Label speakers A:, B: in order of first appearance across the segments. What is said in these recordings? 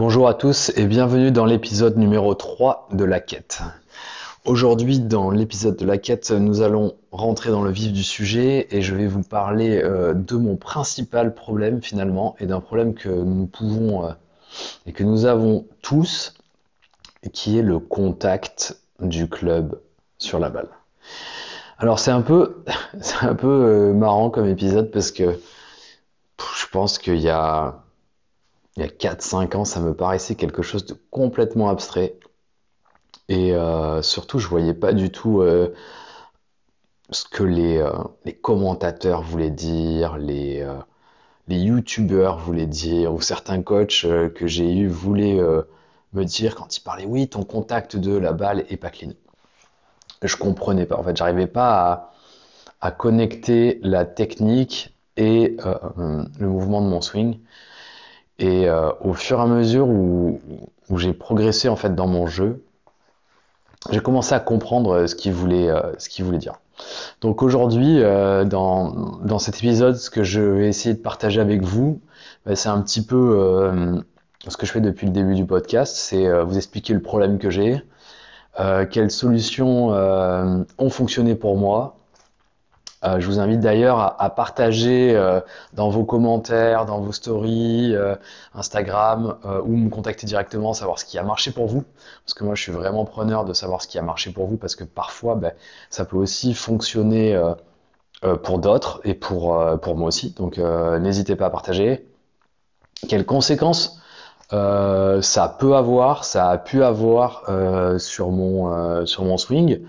A: Bonjour à tous et bienvenue dans l'épisode numéro 3 de la quête. Aujourd'hui, dans l'épisode de la quête, nous allons rentrer dans le vif du sujet et je vais vous parler euh, de mon principal problème finalement et d'un problème que nous pouvons euh, et que nous avons tous, qui est le contact du club sur la balle. Alors c'est un peu, euh, marrant comme épisode parce que je pense qu'il y a, il y a 4-5 ans, ça me paraissait quelque chose de complètement abstrait. Et euh, surtout, je voyais pas du tout euh, ce que les, euh, les, commentateurs voulaient dire, les, les youtubeurs voulaient dire, ou certains coachs que j'ai eu voulaient me dire quand ils parlaient, oui, ton contact de la balle est pas clean. Je comprenais pas. En fait, j'arrivais pas à, connecter la technique et le mouvement de mon swing. Et au fur et à mesure où, j'ai progressé en fait dans mon jeu, j'ai commencé à comprendre euh, ce qu'il voulait, euh, ce voulait dire. Donc aujourd'hui, euh, dans, dans cet épisode, ce que je vais essayer de partager avec vous, bah, c'est un petit peu ce que je fais depuis le début du podcast, c'est vous expliquer le problème que j'ai, quelles solutions ont fonctionné pour moi, euh, je vous invite d'ailleurs à, partager euh, dans vos commentaires, dans vos stories, euh, Instagram, ou me contacter directement, savoir ce qui a marché pour vous. Parce que moi, je suis vraiment preneur de savoir ce qui a marché pour vous, parce que parfois, ben, ça peut aussi fonctionner pour d'autres et pour, pour moi aussi. Donc, n'hésitez pas à partager. Quelles conséquences ça peut avoir, ça a pu avoir sur, mon, sur mon swing?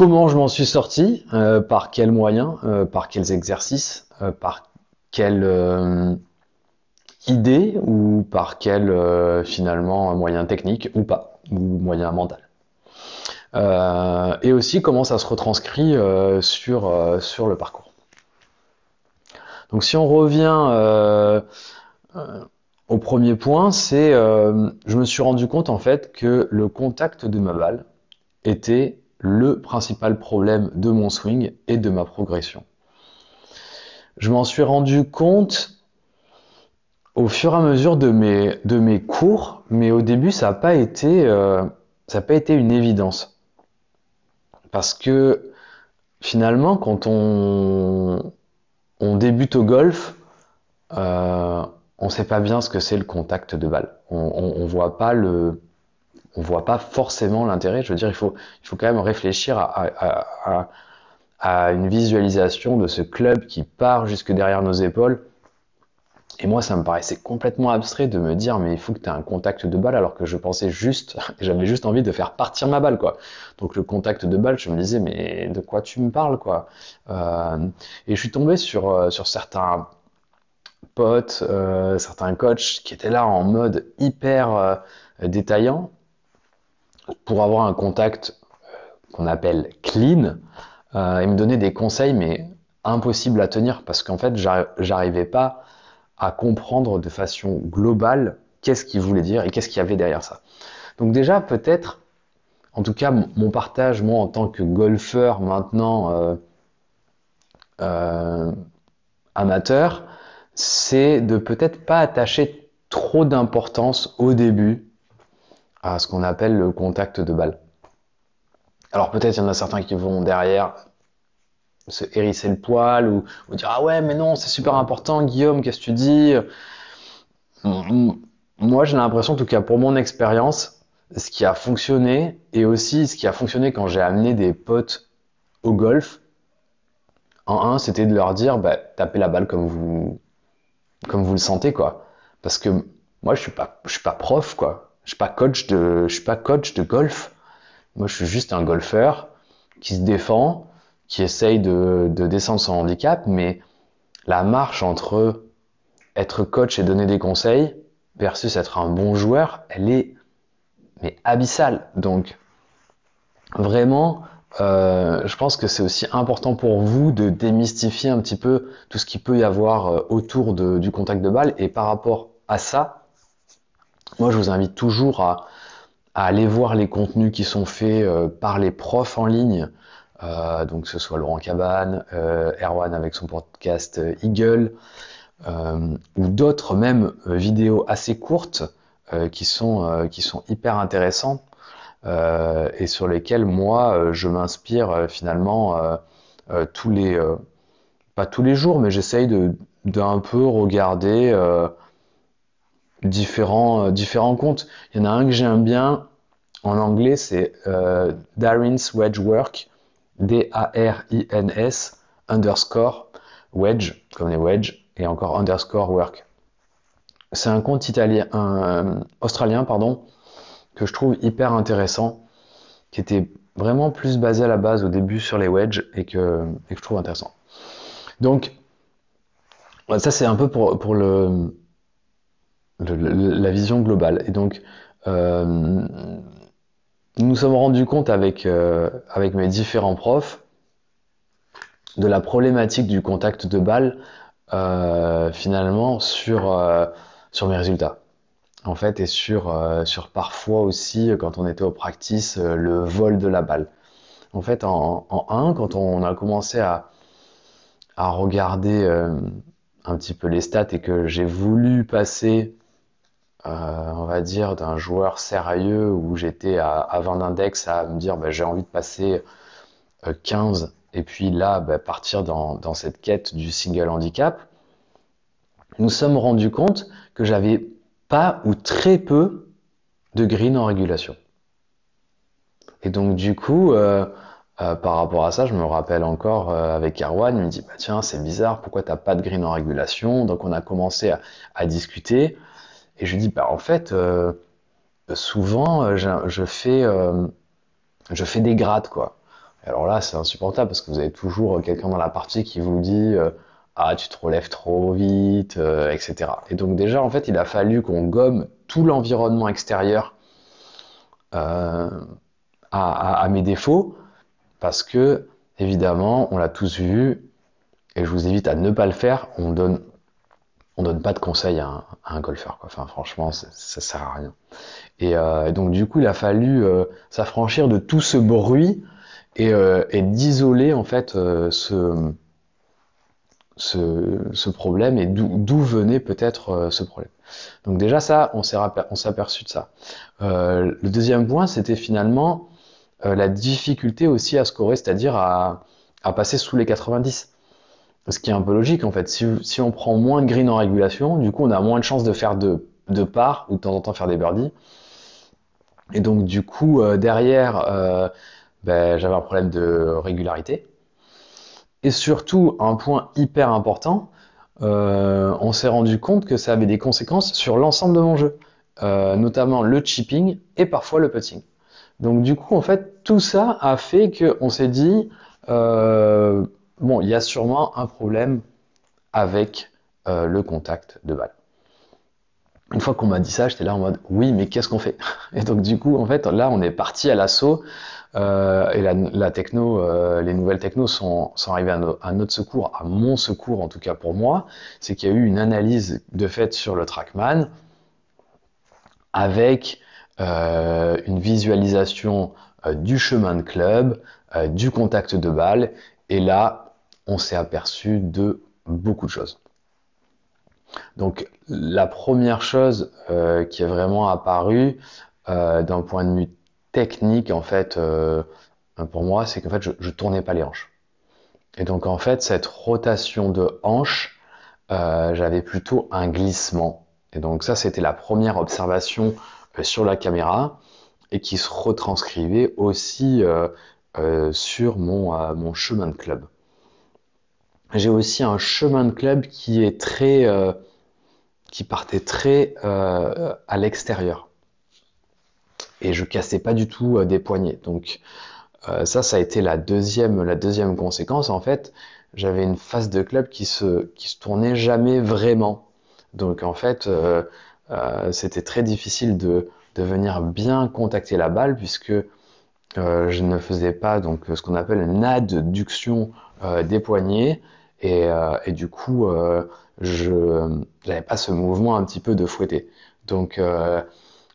A: Comment je m'en suis sorti euh, Par quels moyens euh, Par quels exercices euh, Par quelle idée Ou par quel finalement moyen technique ou pas Ou moyen mental Et aussi comment ça se retranscrit sur, sur le parcours. Donc si on revient au premier point, c'est je me suis rendu compte en fait que le contact de ma balle était le principal problème de mon swing et de ma progression. Je m'en suis rendu compte au fur et à mesure de mes, de mes cours, mais au début ça n'a pas été euh, pas été une évidence parce que finalement quand on on débute au golf, euh, on ne sait pas bien ce que c'est le contact de balle. On, ne voit pas le on voit pas forcément l'intérêt. Je veux dire, il faut, il faut quand même réfléchir à, à, une visualisation de ce club qui part jusque derrière nos épaules. Et moi, ça me paraissait complètement abstrait de me dire, mais il faut que tu aies un contact de balle, alors que je pensais juste, j'avais juste envie de faire partir ma balle, quoi. Donc le contact de balle, je me disais, mais de quoi tu me parles, quoi? Euh, Et je suis tombé sur, euh, sur certains potes, euh, certains coachs qui étaient là en mode hyper détaillant, pour avoir un contact euh, qu'on appelle clean euh, et me donner des conseils, mais impossible à tenir parce qu'en fait, j'arrivais pas à comprendre de façon globale qu'est-ce qu'il voulait dire et qu'est-ce qu'il y avait derrière ça. Donc déjà, peut-être, en tout cas, mon partage, moi, en tant que golfeur maintenant euh, amateur, c'est de peut-être pas attacher trop d'importance au début à ce qu'on appelle le contact de balle. Alors peut-être il y en a certains qui vont derrière se hérisser le poil ou, dire ah ouais mais non c'est super important. Guillaume qu'est-ce que tu dis? Moi j'ai l'impression en tout cas pour mon expérience ce qui a fonctionné et aussi ce qui a fonctionné quand j'ai amené des potes au golf en un c'était de leur dire bah, tapez la balle comme vous comme vous le sentez quoi. Parce que moi je suis pas je suis pas prof quoi je suis pas coach de, suis pas coach de golf. Moi, je suis juste un golfeur qui se défend, qui essaye de, de descendre son handicap, mais la marche entre être coach et donner des conseils versus être un bon joueur, elle est mais abyssale. Donc vraiment, euh, je pense que c'est aussi important pour vous de démystifier un petit peu tout ce qu'il peut y avoir euh, autour du contact de balle. Et par rapport à ça, moi, je vous invite toujours à, aller voir les contenus qui sont faits euh, par les profs en ligne, euh, donc que ce soit Laurent Cabane, euh, Erwan avec son podcast Eagle, ou d'autres même vidéos assez courtes qui, sont, hyper intéressantes et sur lesquelles moi je m'inspire finalement tous les pas tous les jours mais j'essaye de d'un peu regarder différents, différents comptes. Il y en a un que j'aime bien en anglais, c'est euh, Darin's Wedge Work, D-A-R-I-N-S, underscore, wedge, comme les wedge, et encore underscore work. C'est un compte italien, un, australien, pardon, que je trouve hyper intéressant, qui était vraiment plus basé à la base au début sur les wedges et que, et que je trouve intéressant. Donc, ça c'est un peu pour, pour le, la vision globale. Et donc, euh, nous nous sommes rendus compte avec, euh, avec mes différents profs de la problématique du contact de balle euh, finalement sur, sur mes résultats. En fait, et sur, sur parfois aussi, quand on était au practice, le vol de la balle. En fait, en, en 1, quand on a commencé à, à regarder un petit peu les stats et que j'ai voulu passer on va dire, d'un joueur sérieux où j'étais à, 20 d'index à me dire bah, j'ai envie de passer 15 euh, et puis là bah, partir dans, cette quête du single handicap, nous sommes rendus compte que j'avais pas ou très peu de green en régulation. Et donc du coup, euh, par rapport à ça, je me rappelle encore avec Erwan, il me dit bah tiens c'est bizarre, pourquoi t'as pas de green en régulation? Donc on a commencé à discuter. Et je dis, bah, en fait, euh, souvent, euh, je, fais, euh, je fais des grades, quoi. alors là, c'est insupportable parce que vous avez toujours quelqu'un dans la partie qui vous dit, ah, tu te relèves trop vite, etc. Et donc déjà, en fait, il a fallu qu'on gomme tout l'environnement extérieur à, à, mes défauts parce que, évidemment, on l'a tous vu, et je vous invite à ne pas le faire. On donne on donne pas de conseils à un, golfeur. Enfin, franchement, ça, ça sert à rien. Euh, et, donc, du coup, il a fallu euh, s'affranchir de tout ce bruit et, euh, d'isoler en fait ce, problème et d'où venait peut-être ce problème. Donc déjà ça, on s'est aperçu de ça. le deuxième point, c'était finalement la difficulté aussi à scorer, c'est-à-dire à passer sous les 90. Ce qui est un peu logique en fait. Si, on prend moins de green en régulation, du coup on a moins de chances de faire de, de par ou de temps en temps faire des birdies. Et donc du coup euh, derrière, euh, ben, j'avais un problème de régularité. Et surtout un point hyper important, euh, on s'est rendu compte que ça avait des conséquences sur l'ensemble de mon jeu, notamment le chipping et parfois le putting. Donc du coup en fait tout ça a fait qu'on s'est dit bon, il y a sûrement un problème avec euh, le contact de balle. Une fois qu'on m'a dit ça, j'étais là en mode oui, mais qu'est-ce qu'on fait? Et donc du coup, en fait, là, on est parti à l'assaut euh, et la, techno, euh, les nouvelles technos sont, arrivées à, notre secours, à mon secours en tout cas pour moi. C'est qu'il y a eu une analyse de fait sur le TrackMan avec une visualisation du chemin de club, du contact de balle. Et là, on s'est aperçu de beaucoup de choses. Donc la première chose euh, qui est vraiment apparue euh, d'un point de vue technique, en fait, euh, pour moi, c'est qu'en fait, je, ne tournais pas les hanches. Et donc en fait, cette rotation de hanches, j'avais plutôt un glissement. Et donc ça, c'était la première observation sur la caméra et qui se retranscrivait aussi sur mon, mon chemin de club. J'ai aussi un chemin de club qui est très, euh, qui partait très euh, à l'extérieur. Et je cassais pas du tout euh, des poignets. Donc ça, ça a été la deuxième, la deuxième conséquence. En fait, j'avais une phase de club qui se, qui se tournait jamais vraiment. Donc en fait, c'était très difficile de, de venir bien contacter la balle puisque je ne faisais pas donc ce qu'on appelle une adduction des poignets et, euh, et du coup, euh, je n'avais pas ce mouvement un petit peu de fouetter. Donc, euh,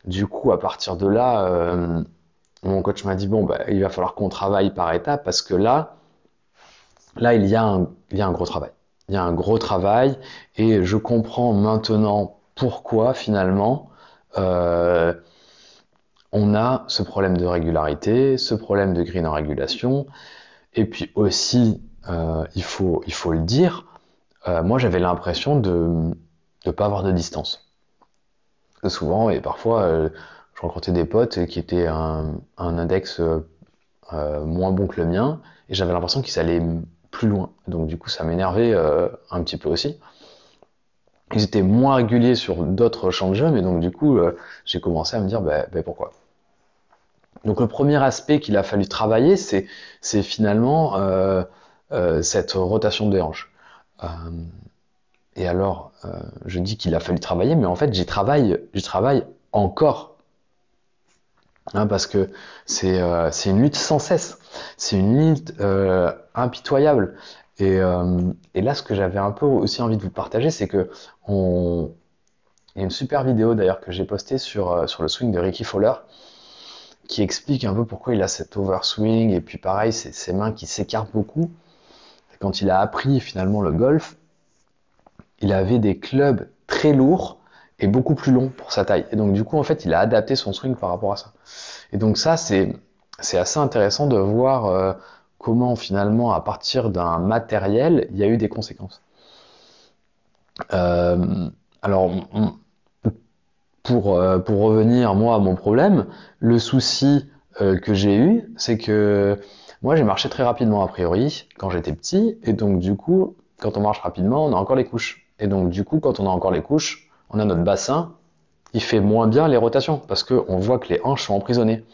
A: du coup, à partir de là, mon coach m'a dit bon, bah, il va falloir qu'on travaille par étapes parce que là, là, il y a un, gros travail. il y a un gros travail et je comprends maintenant pourquoi finalement on a ce problème de régularité, ce problème de green en régulation, et puis aussi, il, faut, il faut le dire, euh, moi j'avais l'impression de ne pas avoir de distance. souvent, et parfois, je rencontrais des potes qui étaient un, un index moins bon que le mien, et j'avais l'impression qu'ils allaient plus loin. Donc du coup, ça m'énervait un petit peu aussi ils étaient moins réguliers sur d'autres champs de jeu, mais donc du coup, euh, j'ai commencé à me dire, ben, ben pourquoi? Donc le premier aspect qu'il a fallu travailler, c'est finalement euh, euh, cette rotation des hanches. et alors, je dis qu'il a fallu travailler, mais en fait, j'y travaille, j'y travaille encore. Hein, parce que c'est, une lutte sans cesse, c'est une lutte impitoyable. Et, euh, et, là, ce que j'avais un peu aussi envie de vous partager, c'est que on... il y a une super vidéo d'ailleurs que j'ai postée sur, euh, sur le swing de Ricky Fowler qui explique un peu pourquoi il a cet overswing et puis pareil, ses, ses mains qui s'écartent beaucoup. Quand il a appris finalement le golf, il avait des clubs très lourds et beaucoup plus longs pour sa taille. Et donc du coup, en fait, il a adapté son swing par rapport à ça. Et donc ça, c'est assez intéressant de voir euh, comment finalement, à partir d'un matériel, il y a eu des conséquences. Euh, alors, pour, euh, pour revenir, moi, à mon problème, le souci que j'ai eu, c'est que moi, j'ai marché très rapidement, a priori, quand j'étais petit, et donc, du coup, quand on marche rapidement, on a encore les couches. Et donc, du coup, quand on a encore les couches, on a notre bassin, il fait moins bien les rotations, parce qu'on voit que les hanches sont emprisonnées.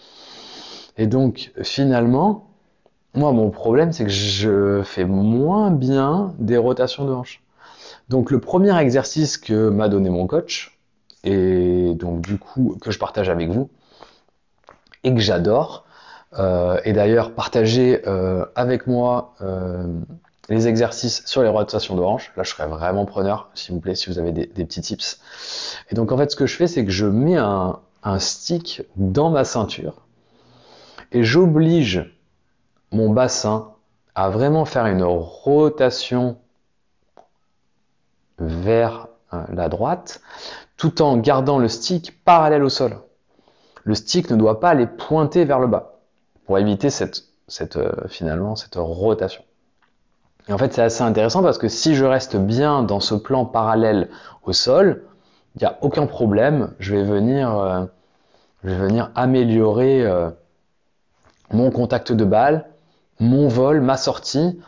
A: Et donc, finalement, moi, mon problème, c'est que je fais moins bien des rotations de hanches. Donc, le premier exercice que m'a donné mon coach, et donc du coup que je partage avec vous, et que j'adore, et d'ailleurs partager euh, avec moi euh, les exercices sur les rotations hanches. Là, je serais vraiment preneur, s'il vous plaît, si vous avez des, petits tips. Et donc, en fait, ce que je fais, c'est que je mets un, un stick dans ma ceinture et j'oblige mon bassin à vraiment faire une rotation vers euh, la droite, tout en gardant le stick parallèle au sol. Le stick ne doit pas aller pointer vers le bas pour éviter cette, euh, finalement cette rotation. Et en fait, c'est assez intéressant parce que si je reste bien dans ce plan parallèle au sol, il n'y a aucun problème. Je vais venir, euh, améliorer mon contact de balle mon vol, ma sortie,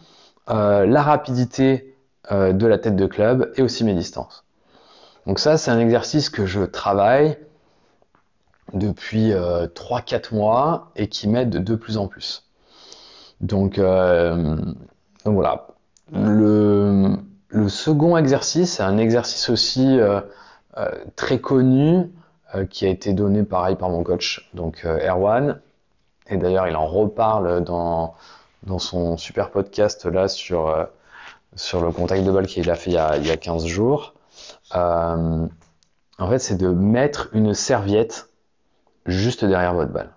A: euh, la rapidité euh, de la tête de club et aussi mes distances. Donc ça, c'est un exercice que je travaille depuis 3-4 euh, mois et qui m'aide de plus en plus. Donc, voilà. Le, second exercice, c'est un exercice aussi très connu qui a été donné pareil par mon coach, donc Erwan. Et d'ailleurs, il en reparle dans, son super podcast là sur, euh, le contact de balle qu'il a fait il y a, il y a 15 jours. Euh, en fait, c'est de mettre une serviette juste derrière votre balle.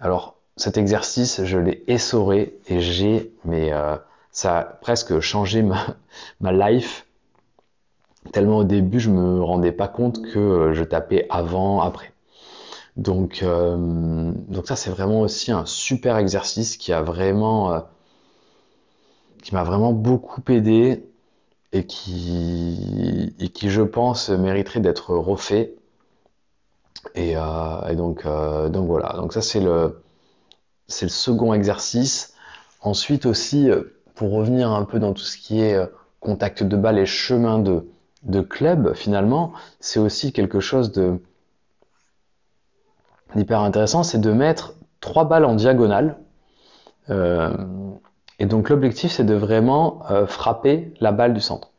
A: Alors, cet exercice, je l'ai essoré et j'ai, mais euh, ça a presque changé ma, life. Tellement au début, je me rendais pas compte que je tapais avant, après. Donc, euh, donc ça, c'est vraiment aussi un super exercice qui a vraiment, euh, qui m'a vraiment beaucoup aidé et qui, et qui, je pense, mériterait d'être refait. Et, euh, et donc, donc voilà. Ça, c'est le, second exercice. Ensuite aussi, pour revenir un peu dans tout ce qui est contact de balle et chemin de, club, finalement, c'est aussi quelque chose de intéressant, c'est de mettre trois balles en diagonale. Euh, et donc l'objectif, c'est de vraiment euh, frapper la balle du centre.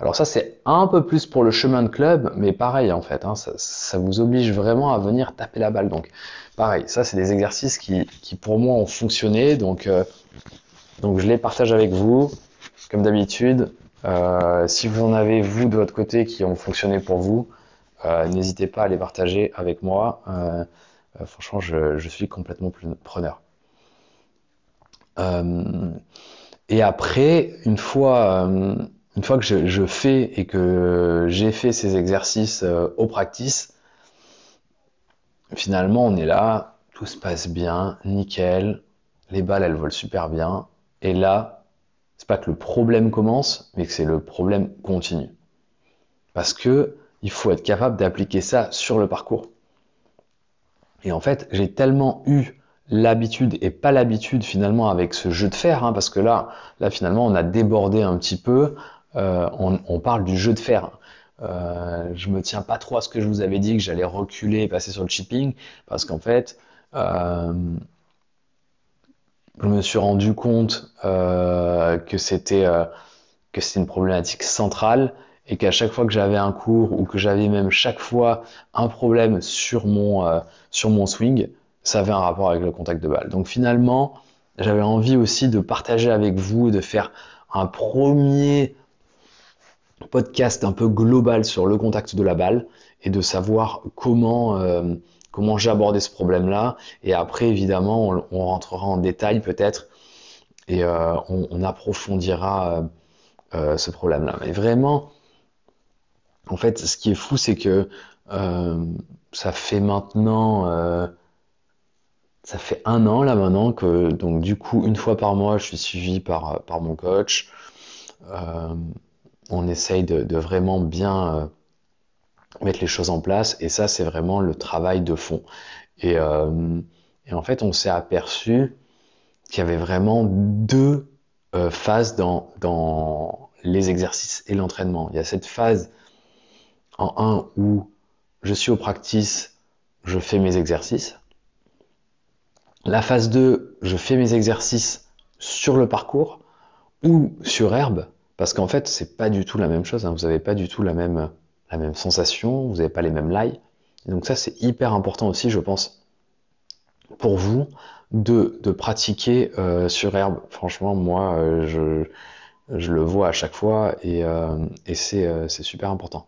A: Alors ça, c'est un peu plus pour le chemin de club, mais pareil en fait, hein, ça, vous oblige vraiment à venir taper la balle. Donc pareil, ça c'est des exercices qui, qui, pour moi ont fonctionné, donc, euh, donc je les partage avec vous, comme d'habitude. si vous en avez vous de votre côté qui ont fonctionné pour vous, euh, n'hésitez pas à les partager avec moi. Euh, euh, franchement, je, suis complètement preneur. Et après, une fois, euh, une fois que je, fais et que j'ai fait ces exercices euh, au practice, finalement, on est là, tout se passe bien, nickel, les balles, elles volent super bien. Et là, c'est pas que le problème commence, mais que c'est le problème continue. Parce que il faut être capable d'appliquer ça sur le parcours. Et en fait, j'ai tellement eu l'habitude et pas l'habitude finalement avec ce jeu de fer, hein, parce que là, là finalement, on a débordé un petit peu. Euh, on, parle du jeu de fer. Euh, je me tiens pas trop à ce que je vous avais dit que j'allais reculer et passer sur le chipping, parce qu'en fait, euh, je me suis rendu compte euh, que c'était une problématique centrale et qu'à chaque fois que j'avais un cours ou que j'avais même chaque fois un problème sur mon sur mon swing, ça avait un rapport avec le contact de balle. Donc finalement, j'avais envie aussi de partager avec vous, de faire un premier podcast un peu global sur le contact de la balle et de savoir comment euh, comment j'ai abordé ce problème-là. Et après, évidemment, on, rentrera en détail peut-être et euh, on, approfondira euh, ce problème-là. Mais vraiment, en fait, ce qui est fou, c'est que ça fait maintenant ça fait un an là maintenant que donc du coup une fois par mois je suis suivi par, mon coach. On essaye de, vraiment bien euh, mettre les choses en place et ça c'est vraiment le travail de fond. Et, euh, en fait on s'est aperçu qu'il y avait vraiment deux phases dans, dans les exercices et l'entraînement. Il y a cette phase en un où je suis au practice, je fais mes exercices la phase 2, je fais mes exercices sur le parcours ou sur herbe, parce qu'en fait, c'est pas du tout la même chose. Hein. Vous n'avez pas du tout la même, la même sensation, vous n'avez pas les mêmes lies. donc ça, c'est hyper important aussi, je pense, pour vous, de, de pratiquer euh, sur herbe. Franchement, moi, euh, je, je le vois à chaque fois et, euh, et c'est super important.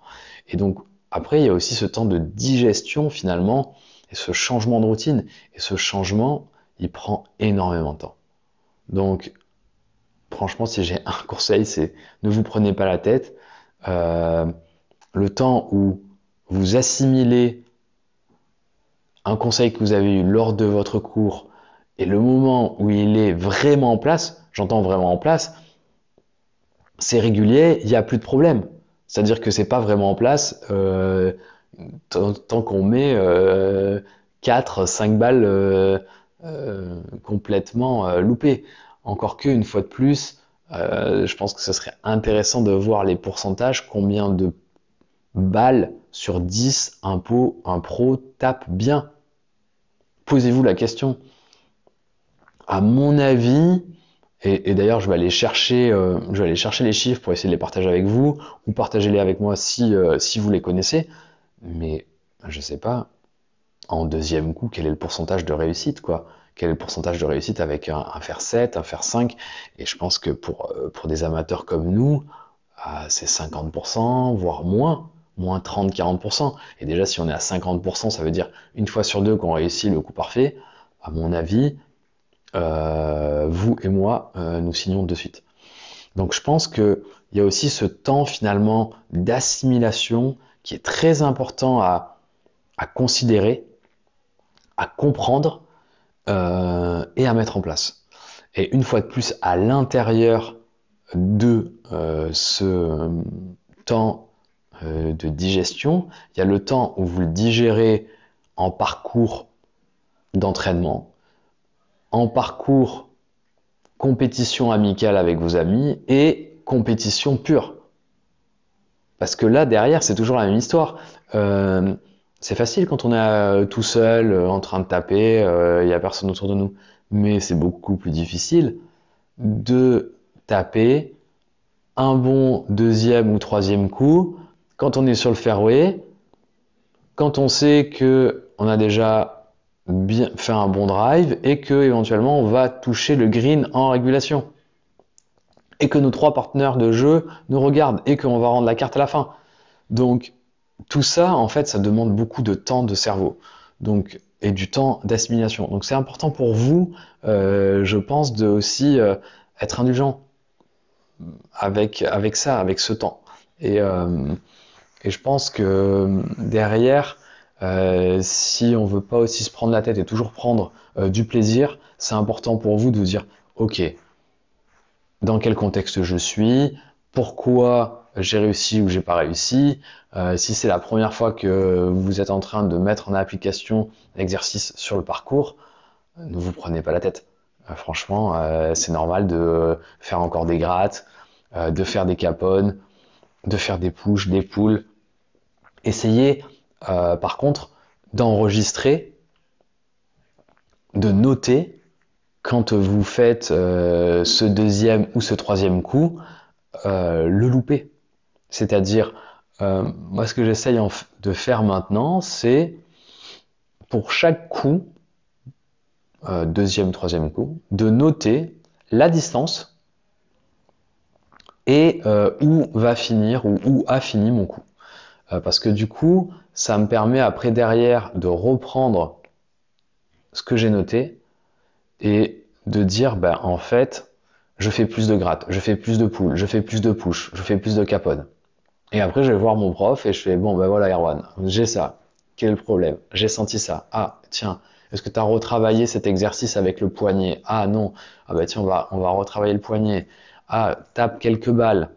A: Et donc, après, il y a aussi ce temps de digestion finalement et ce changement de routine, et ce changement, il prend énormément de temps. Donc, franchement, si j'ai un conseil, c'est ne vous prenez pas la tête. Euh, le temps où vous assimilez un conseil que vous avez eu lors de votre cours et le moment où il est vraiment en place, j'entends vraiment en place, c'est régulier, il n'y a plus de problème. C'est-à-dire que c'est pas vraiment en place. Euh, tant, qu'on met 4, euh, 5 balles complètement loupées. Encore que, une fois de plus, je pense que ce serait intéressant de voir les pourcentages, combien de balles sur 10 un, pot, un pro tape bien. Posez-vous la question. À mon avis, et, d'ailleurs, je vais aller chercher, je vais aller chercher les chiffres pour essayer de les partager avec vous, ou partagez-les avec moi si, si vous les connaissez mais je sais pas, en deuxième coup, quel est le pourcentage de réussite, quoi? Quel est le pourcentage de réussite avec un, fer 7, un fer 5 Et je pense que pour, euh, pour des amateurs comme nous, ah, c'est 50%, voire moins, moins 30-40%. Et déjà, si on est à 50%, ça veut dire une fois sur deux qu'on réussit le coup parfait. À mon avis, euh, vous et moi, euh, nous signons de suite. Donc je pense qu'il y a aussi ce temps finalement d'assimilation qui est très important à, considérer, à comprendre euh, et à mettre en place. Et une fois de plus, à l'intérieur de euh, ce temps euh, de digestion, il y a le temps où vous le digérez en parcours d'entraînement, en parcours compétition amicale avec vos amis et compétition pure. Parce que là, derrière, c'est toujours la même histoire. C'est facile quand on est euh, tout seul, euh, en train de taper, il n'y a personne autour de nous. Mais c'est beaucoup plus difficile de taper un bon deuxième ou troisième coup quand on est sur le fairway, quand on sait que on a déjà bien fait un bon drive et que éventuellement on va toucher le green en régulation et que nos trois partenaires de jeu nous regardent et qu'on va rendre la carte à la fin. Donc tout ça, en fait, ça demande beaucoup de temps de cerveau. Donc et du temps d'assimilation. Donc c'est important pour vous, euh, je pense, de aussi euh, être indulgent. avec, avec ça, avec ce temps. Et, euh, et je pense que derrière, si on veut pas aussi se prendre la tête et toujours prendre du plaisir, c'est important pour vous de vous dire, ok, dans quel contexte je suis, pourquoi j'ai réussi ou j'ai pas réussi. Euh, si c'est la première fois que vous êtes en train de mettre en application l'exercice sur le parcours, ne vous prenez pas la tête. Euh, franchement, euh, c'est normal de faire encore des grattes, de faire des caponnes, de faire des pushes, des poules. Essayez, par contre, d'enregistrer, de noter quand vous faites ce deuxième ou ce troisième coup, le louper. C'est-à-dire, moi ce que j'essaye de faire maintenant, c'est pour chaque coup, euh, deuxième, troisième coup, de noter la distance et euh, où va finir ou où a fini mon coup. Euh, parce que du coup, ça me permet après derrière de reprendre ce que j'ai noté et de dire, ben, en fait, je fais plus de gratte, je fais plus de poules, je fais plus de push, je fais plus de capones. Et après, je vais voir mon prof et je fais, bon, ben voilà, Erwan, j'ai ça. Quel est le problème? J'ai senti ça. Ah, tiens, est-ce que tu as retravaillé cet exercice avec le poignet? Ah non. Ah bah tiens, on va, on va retravailler le poignet. Ah, tape quelques balles.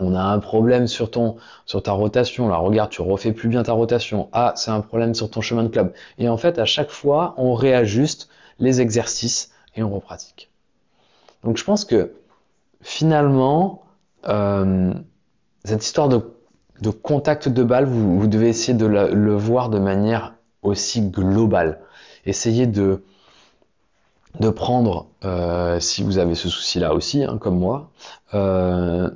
A: On a un problème sur ton, sur ta rotation. Là, regarde, tu refais plus bien ta rotation. Ah, c'est un problème sur ton chemin de club. Et en fait, à chaque fois, on réajuste les exercices et on repratique. Donc, je pense que finalement, euh, cette histoire de, contact de balle, vous, devez essayer de le voir de manière aussi global. Essayez de, de prendre, euh, si vous avez ce souci-là aussi, hein, comme moi, euh,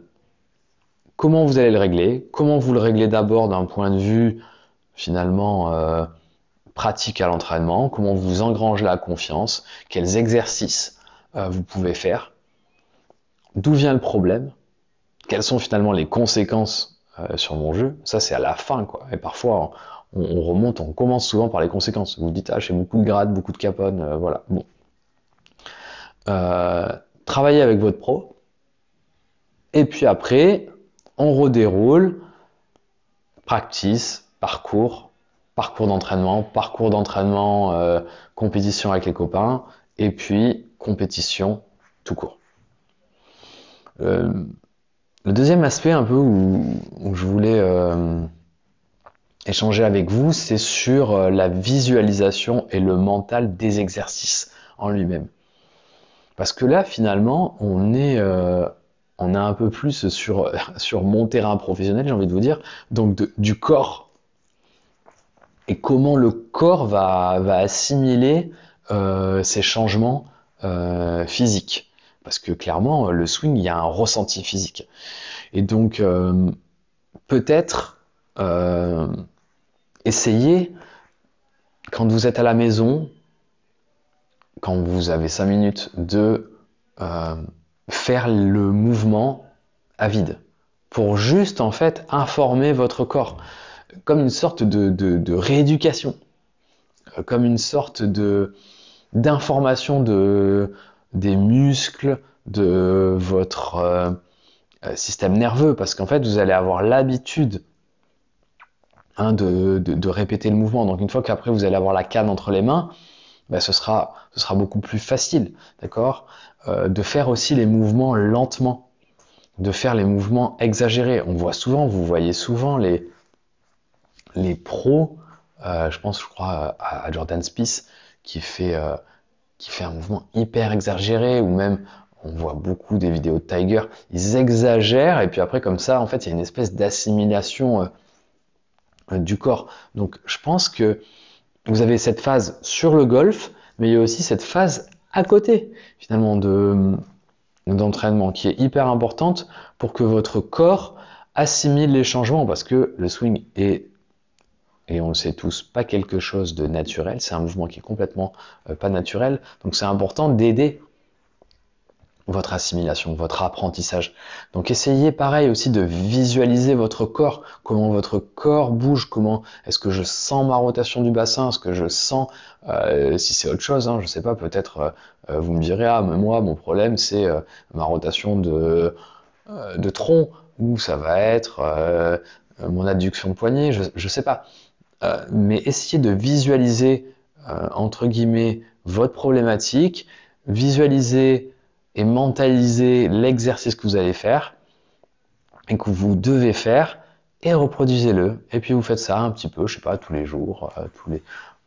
A: comment vous allez le régler, comment vous le réglez d'abord d'un point de vue finalement euh, pratique à l'entraînement, comment vous engrangez la confiance, quels exercices vous pouvez faire, d'où vient le problème, quelles sont finalement les conséquences sur mon jeu, ça c'est à la fin quoi. Et parfois on, remonte, on commence souvent par les conséquences. Vous dites, ah, j'ai beaucoup de grades, beaucoup de capones, euh, voilà. Bon. Euh, travaillez avec votre pro. Et puis après, on redéroule practice, parcours, parcours d'entraînement, parcours d'entraînement, euh, compétition avec les copains, et puis compétition tout court. Le deuxième aspect un peu où, je voulais échanger avec vous, c'est sur euh, la visualisation et le mental des exercices en lui-même. Parce que là, finalement, on est, euh, on un peu plus sur, sur mon terrain professionnel, j'ai envie de vous dire, donc du corps. Et comment le corps va, va assimiler euh, ces changements euh, physiques. Parce que clairement, le swing, il y a un ressenti physique. Et donc, euh, peut-être essayez, quand vous êtes à la maison, quand vous avez 5 minutes, de euh, faire le mouvement à vide. Pour juste, en fait, informer votre corps. Comme une sorte de, rééducation. Euh, comme une sorte de d'information de, des muscles, de votre euh, système nerveux. Parce qu'en fait, vous allez avoir l'habitude Hein, de, de, répéter le mouvement. Donc une fois qu'après vous allez avoir la canne entre les mains, ben, ce, sera, ce sera beaucoup plus facile, d'accord euh, De faire aussi les mouvements lentement, de faire les mouvements exagérés. On voit souvent, vous voyez souvent les, les pros, euh, je pense, je crois, à, Jordan Spieth, qui fait, euh, qui fait un mouvement hyper exagéré, ou même on voit beaucoup des vidéos de Tiger, ils exagèrent, et puis après comme ça, en fait, il y a une espèce d'assimilation euh, du corps. Donc je pense que vous avez cette phase sur le golf, mais il y a aussi cette phase à côté finalement de d'entraînement qui est hyper importante pour que votre corps assimile les changements parce que le swing est et on le sait tous pas quelque chose de naturel, c'est un mouvement qui est complètement euh, pas naturel, donc c'est important d'aider votre assimilation, votre apprentissage. Donc essayez pareil aussi de visualiser votre corps, comment votre corps bouge, comment est-ce que je sens ma rotation du bassin, est-ce que je sens, euh, si c'est autre chose, hein, je sais pas, peut-être euh, vous me direz, ah mais moi mon problème c'est ma rotation de, de tronc, ou ça va être mon adduction de poignet, je, je sais pas. Mais essayez de visualiser, entre guillemets, votre problématique, visualiser et mentaliser l'exercice que vous allez faire et que vous devez faire et reproduisez-le. Et puis vous faites ça un petit peu, je sais pas, tous les jours, euh, tous les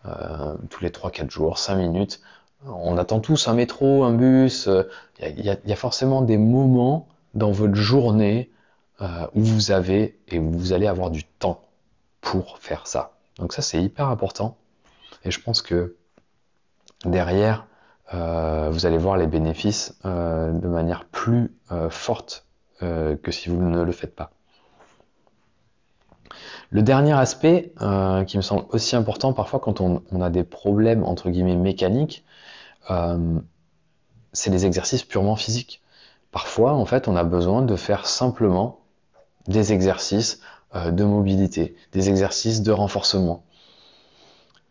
A: euh, les 3-4 jours, 5 minutes. On attend tous un métro, un bus. Il y, a forcément des moments dans votre journée euh, où vous avez et où vous allez avoir du temps pour faire ça. Donc ça c'est hyper important. Et je pense que derrière, euh, vous allez voir les bénéfices euh, de manière plus euh, forte que si vous ne le faites pas. Le dernier aspect qui me semble aussi important parfois quand on, on a des problèmes entre guillemets mécaniques, c'est les exercices purement physiques. Parfois, en fait, on a besoin de faire simplement des exercices de mobilité, des exercices de renforcement.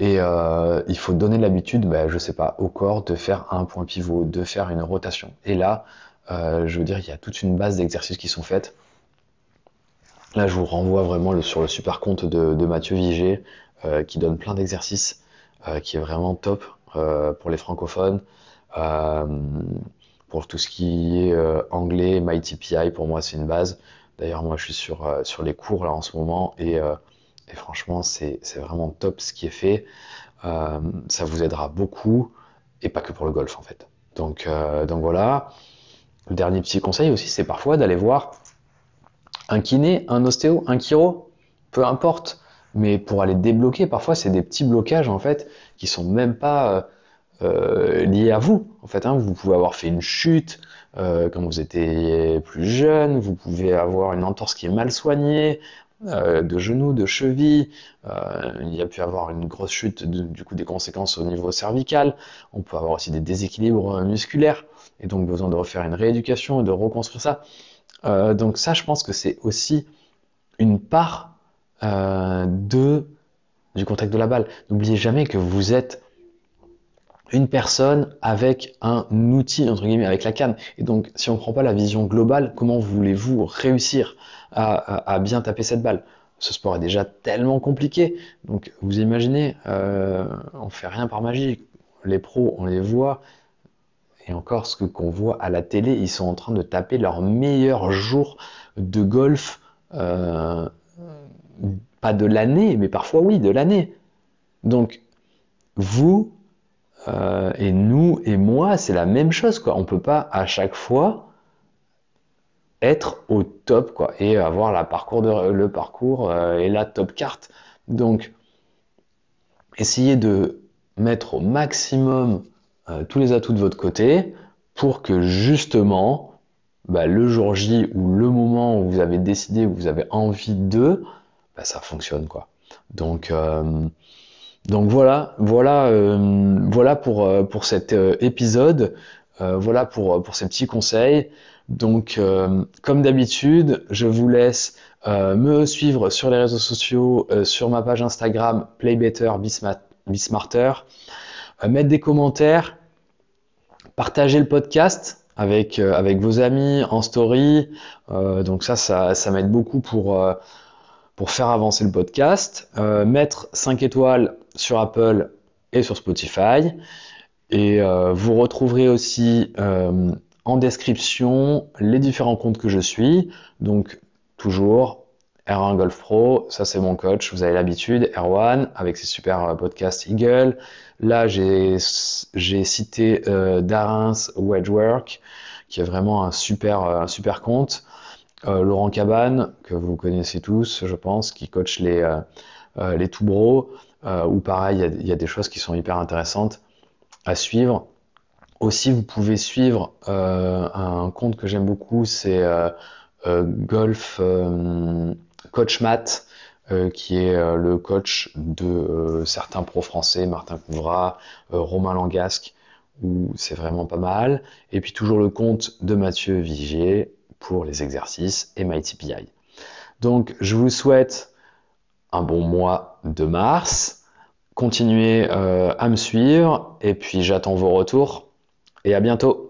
A: Et euh, il faut donner l'habitude, ben, je sais pas, au corps de faire un point pivot, de faire une rotation. Et là, euh, je veux dire, il y a toute une base d'exercices qui sont faites. Là, je vous renvoie vraiment sur le super compte de, Mathieu Vigé, euh, qui donne plein d'exercices, qui est vraiment top pour les francophones. pour tout ce qui est anglais, MyTPI, pour moi, c'est une base. D'ailleurs, moi, je suis sur, sur les cours là en ce moment et et franchement, c'est vraiment top ce qui est fait. Euh, ça vous aidera beaucoup, et pas que pour le golf en fait. Donc, euh, donc voilà. Le dernier petit conseil aussi, c'est parfois d'aller voir un kiné, un ostéo, un chiro, peu importe. Mais pour aller débloquer, parfois c'est des petits blocages en fait qui sont même pas euh, liés à vous. En fait, hein. vous pouvez avoir fait une chute quand vous étiez plus jeune, vous pouvez avoir une entorse qui est mal soignée, euh, de genoux, de chevilles. Euh, il y a pu avoir une grosse chute, du coup des conséquences au niveau cervical. On peut avoir aussi des déséquilibres musculaires et donc besoin de refaire une rééducation et de reconstruire ça. Euh, donc ça, je pense que c'est aussi une part de du contact de la balle. N'oubliez jamais que vous êtes une personne avec un outil, entre guillemets, avec la canne. Et donc, si on ne prend pas la vision globale, comment voulez-vous réussir à, bien taper cette balle? Ce sport est déjà tellement compliqué. Donc, vous imaginez, euh, on fait rien par magie. Les pros, on les voit. Et encore, ce qu'on voit à la télé, ils sont en train de taper leur meilleur jour de golf. Euh, pas de l'année, mais parfois oui, de l'année. Donc, vous, euh, et nous et moi, c'est la même chose, quoi. On peut pas à chaque fois être au top, quoi, et avoir la parcours de, le parcours euh, et la top carte. Donc, essayez de mettre au maximum euh, tous les atouts de votre côté pour que justement, bah, le jour J ou le moment où vous avez décidé, où vous avez envie de, bah, ça fonctionne, quoi. Donc, donc voilà, voilà, euh, voilà pour, euh, pour cet euh, épisode. voilà pour, pour ces petits conseils. Donc, comme d'habitude, je vous laisse me suivre sur les réseaux sociaux, sur ma page Instagram Play Better mettre des commentaires, partager le podcast avec, avec vos amis en story. donc ça, ça, ça m'aide beaucoup pour pour faire avancer le podcast, euh, mettre 5 étoiles sur Apple et sur Spotify. Et euh, vous retrouverez aussi euh, en description les différents comptes que je suis. Donc toujours R1 Golf Pro, ça c'est mon coach, vous avez l'habitude, R1 avec ses super podcasts Eagle. Là j'ai cité Darins Wedgework qui est vraiment un super, un super compte. Euh, Laurent Cabane, que vous connaissez tous, je pense, qui coach les, euh, euh, les tout bros, ou pareil, il y, a des choses qui sont hyper intéressantes à suivre. Aussi, vous pouvez suivre un compte que j'aime beaucoup, c'est Golf Coach Matt, qui est le coach de certains pros français, Martin Couvra, Romain Langasque, où c'est vraiment pas mal. Et puis toujours le compte de Mathieu Vigier pour les exercices et MyTPI. Donc je vous souhaite un bon mois de mars. Continuez euh, à me suivre et puis j'attends vos retours et à bientôt.